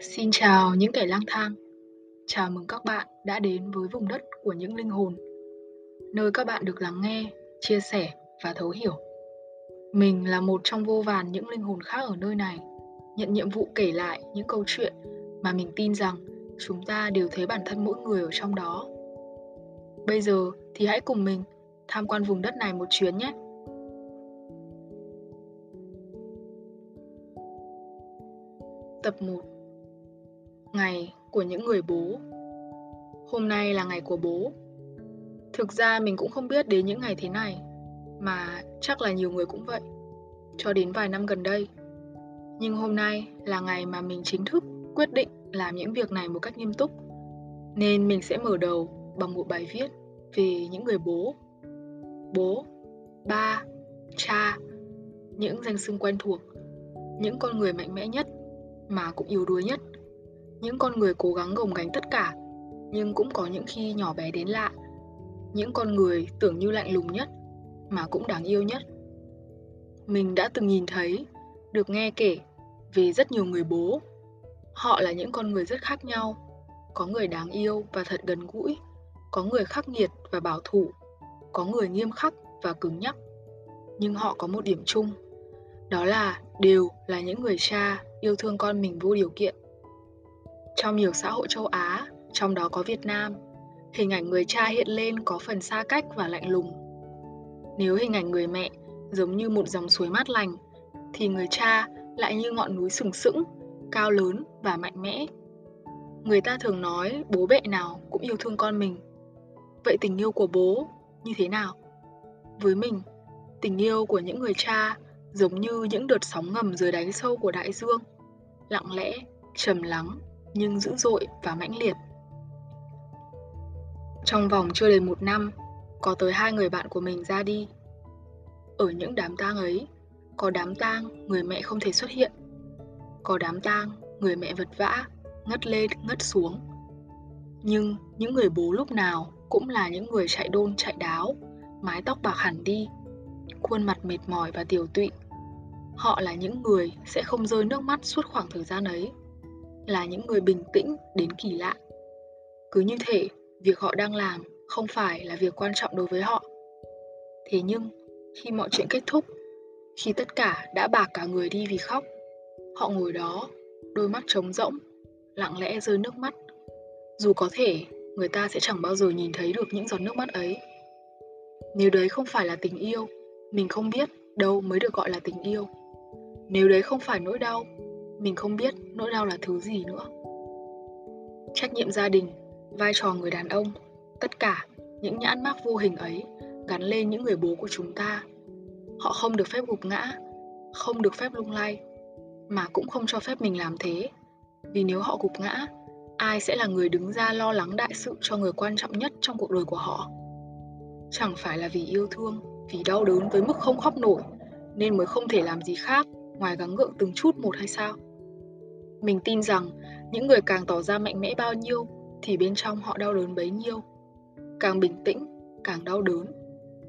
Xin chào những kẻ lang thang. Chào mừng các bạn đã đến với vùng đất của những linh hồn, nơi các bạn được lắng nghe, chia sẻ và thấu hiểu. Mình là một trong vô vàn những linh hồn khác ở nơi này, nhận nhiệm vụ kể lại những câu chuyện mà mình tin rằng chúng ta đều thấy bản thân mỗi người ở trong đó. Bây giờ thì hãy cùng mình tham quan vùng đất này một chuyến nhé. Tập 1 Ngày của những người bố. Hôm nay là ngày của bố. Thực ra mình cũng không biết đến những ngày thế này Mà chắc là nhiều người cũng vậy Cho đến vài năm gần đây. Nhưng hôm nay là ngày mà mình chính thức quyết định làm những việc này một cách nghiêm túc Nên mình sẽ mở đầu bằng một bài viết về những người bố. Bố, ba, cha Những danh xưng quen thuộc Những con người mạnh mẽ nhất mà cũng yếu đuối nhất những con người cố gắng gồng gánh tất cả, nhưng cũng có những khi nhỏ bé đến lạ. Những con người tưởng như lạnh lùng nhất, mà cũng đáng yêu nhất. Mình đã từng nhìn thấy, được nghe kể về rất nhiều người bố. Họ là những con người rất khác nhau. Có người đáng yêu và thật gần gũi, có người khắc nghiệt và bảo thủ, có người nghiêm khắc và cứng nhắc. Nhưng họ có một điểm chung, đó là đều là những người cha yêu thương con mình vô điều kiện trong nhiều xã hội châu Á, trong đó có Việt Nam, hình ảnh người cha hiện lên có phần xa cách và lạnh lùng. Nếu hình ảnh người mẹ giống như một dòng suối mát lành, thì người cha lại như ngọn núi sừng sững, cao lớn và mạnh mẽ. Người ta thường nói bố mẹ nào cũng yêu thương con mình. Vậy tình yêu của bố như thế nào? Với mình, tình yêu của những người cha giống như những đợt sóng ngầm dưới đáy sâu của đại dương, lặng lẽ, trầm lắng nhưng dữ dội và mãnh liệt. Trong vòng chưa đầy một năm, có tới hai người bạn của mình ra đi. Ở những đám tang ấy, có đám tang người mẹ không thể xuất hiện, có đám tang người mẹ vật vã, ngất lên ngất xuống. Nhưng những người bố lúc nào cũng là những người chạy đôn chạy đáo, mái tóc bạc hẳn đi, khuôn mặt mệt mỏi và tiều tụy. Họ là những người sẽ không rơi nước mắt suốt khoảng thời gian ấy là những người bình tĩnh đến kỳ lạ. Cứ như thể việc họ đang làm không phải là việc quan trọng đối với họ. Thế nhưng, khi mọi chuyện kết thúc, khi tất cả đã bạc cả người đi vì khóc, họ ngồi đó, đôi mắt trống rỗng, lặng lẽ rơi nước mắt. Dù có thể, người ta sẽ chẳng bao giờ nhìn thấy được những giọt nước mắt ấy. Nếu đấy không phải là tình yêu, mình không biết đâu mới được gọi là tình yêu. Nếu đấy không phải nỗi đau mình không biết nỗi đau là thứ gì nữa. Trách nhiệm gia đình, vai trò người đàn ông, tất cả những nhãn mác vô hình ấy gắn lên những người bố của chúng ta. Họ không được phép gục ngã, không được phép lung lay, mà cũng không cho phép mình làm thế. Vì nếu họ gục ngã, ai sẽ là người đứng ra lo lắng đại sự cho người quan trọng nhất trong cuộc đời của họ? Chẳng phải là vì yêu thương, vì đau đớn tới mức không khóc nổi, nên mới không thể làm gì khác ngoài gắng gượng từng chút một hay sao? Mình tin rằng những người càng tỏ ra mạnh mẽ bao nhiêu thì bên trong họ đau đớn bấy nhiêu. Càng bình tĩnh, càng đau đớn.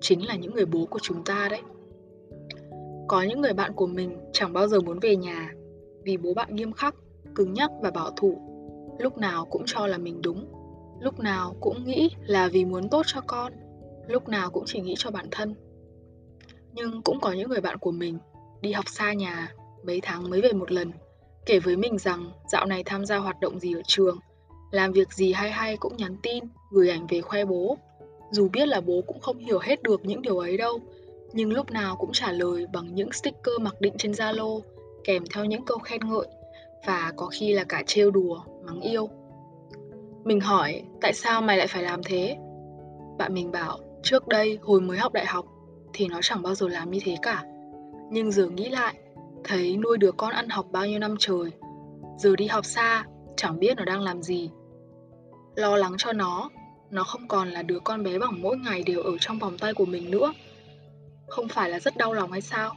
Chính là những người bố của chúng ta đấy. Có những người bạn của mình chẳng bao giờ muốn về nhà vì bố bạn nghiêm khắc, cứng nhắc và bảo thủ. Lúc nào cũng cho là mình đúng, lúc nào cũng nghĩ là vì muốn tốt cho con, lúc nào cũng chỉ nghĩ cho bản thân. Nhưng cũng có những người bạn của mình đi học xa nhà, mấy tháng mới về một lần kể với mình rằng dạo này tham gia hoạt động gì ở trường, làm việc gì hay hay cũng nhắn tin, gửi ảnh về khoe bố. Dù biết là bố cũng không hiểu hết được những điều ấy đâu, nhưng lúc nào cũng trả lời bằng những sticker mặc định trên Zalo, kèm theo những câu khen ngợi và có khi là cả trêu đùa, mắng yêu. Mình hỏi, tại sao mày lại phải làm thế? Bạn mình bảo, trước đây hồi mới học đại học thì nó chẳng bao giờ làm như thế cả. Nhưng giờ nghĩ lại, Thấy nuôi đứa con ăn học bao nhiêu năm trời Giờ đi học xa Chẳng biết nó đang làm gì. Lo lắng cho nó Nó không còn là đứa con bé bỏng mỗi ngày đều ở trong vòng tay của mình nữa. Không phải là rất đau lòng hay sao?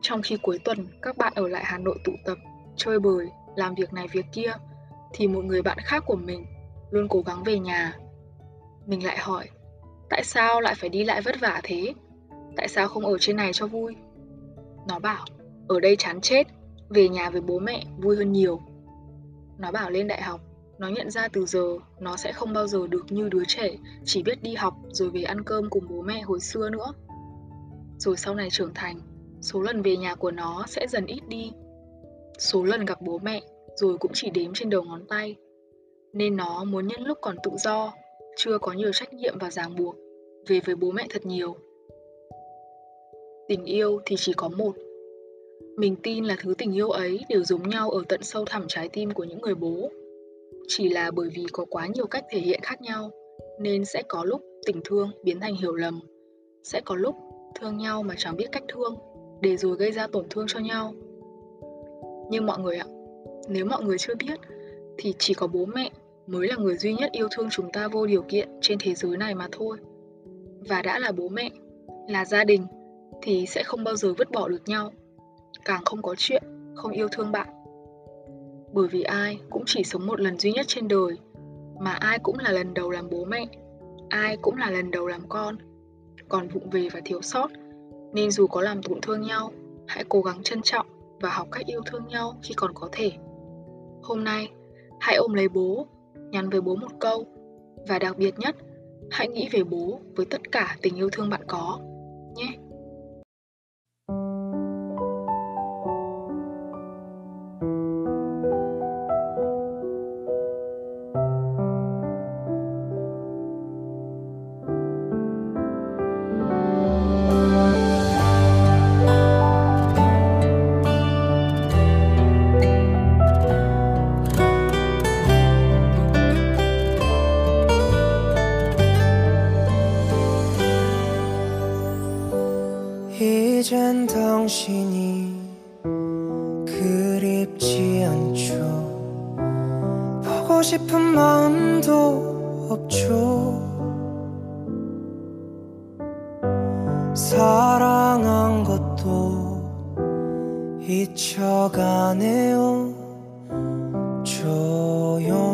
Trong khi cuối tuần các bạn ở lại Hà Nội tụ tập Chơi bời, làm việc này việc kia Thì một người bạn khác của mình Luôn cố gắng về nhà. Mình lại hỏi Tại sao lại phải đi lại vất vả thế? Tại sao không ở trên này cho vui? Nó bảo, ở đây chán chết, về nhà với bố mẹ vui hơn nhiều. nó bảo lên đại học, nó nhận ra từ giờ nó sẽ không bao giờ được như đứa trẻ chỉ biết đi học rồi về ăn cơm cùng bố mẹ hồi xưa nữa. Rồi sau này trưởng thành, số lần về nhà của nó sẽ dần ít đi. Số lần gặp bố mẹ rồi cũng chỉ đếm trên đầu ngón tay. Nên nó muốn nhân lúc còn tự do, chưa có nhiều trách nhiệm và ràng buộc, về với bố mẹ thật nhiều. Tình yêu thì chỉ có một. Mình tin là thứ tình yêu ấy đều giống nhau ở tận sâu thẳm trái tim của những người bố. Chỉ là bởi vì có quá nhiều cách thể hiện khác nhau, nên sẽ có lúc tình thương biến thành hiểu lầm. Sẽ có lúc thương nhau mà chẳng biết cách thương, để rồi gây ra tổn thương cho nhau. Nhưng mọi người ạ, nếu mọi người chưa biết, thì chỉ có bố mẹ mới là người duy nhất yêu thương chúng ta vô điều kiện trên thế giới này mà thôi. Và đã là bố mẹ, là gia đình thì sẽ không bao giờ vứt bỏ được nhau. Càng không có chuyện, không yêu thương bạn. Bởi vì ai cũng chỉ sống một lần duy nhất trên đời, mà ai cũng là lần đầu làm bố mẹ, ai cũng là lần đầu làm con. Còn vụng về và thiếu sót, nên dù có làm tổn thương nhau, hãy cố gắng trân trọng và học cách yêu thương nhau khi còn có thể. Hôm nay, hãy ôm lấy bố, nhắn với bố một câu. Và đặc biệt nhất, hãy nghĩ về bố với tất cả tình yêu thương bạn có, nhé. 사랑한 것도 잊혀가네요. 조용하게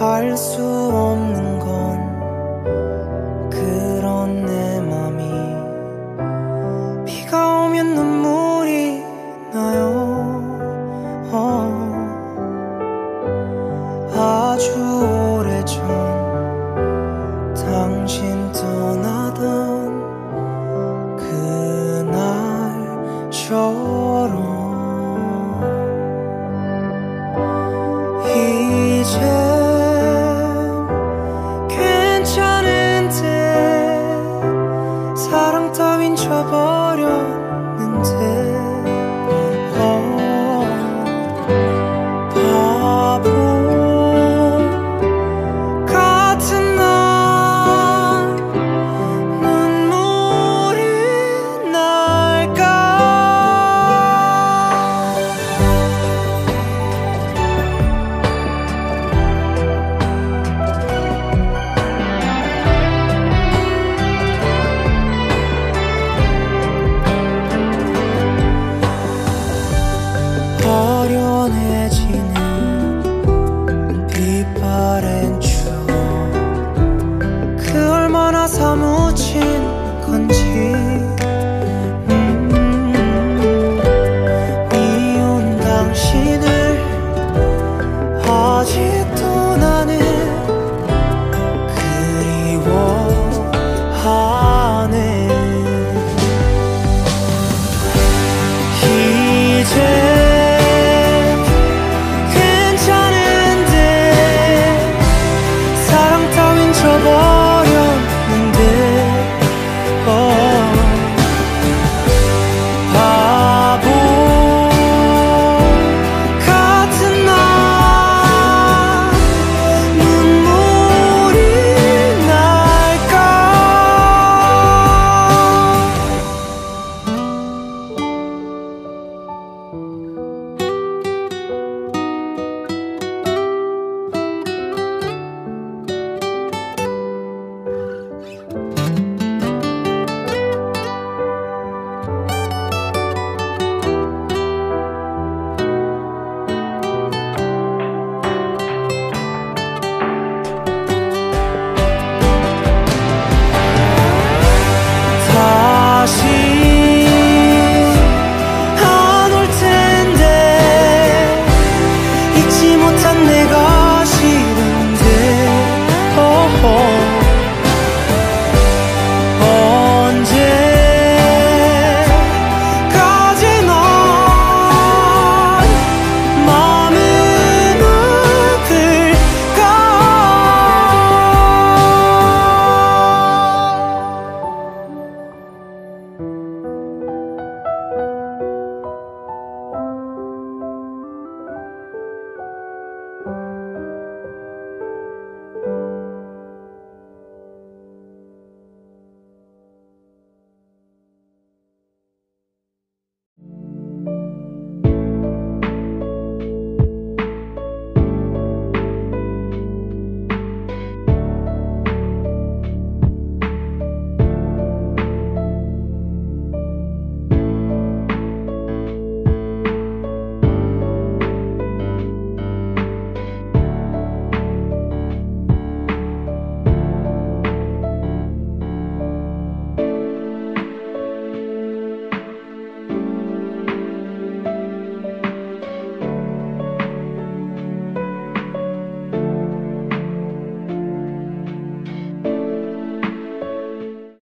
알 수 없는 听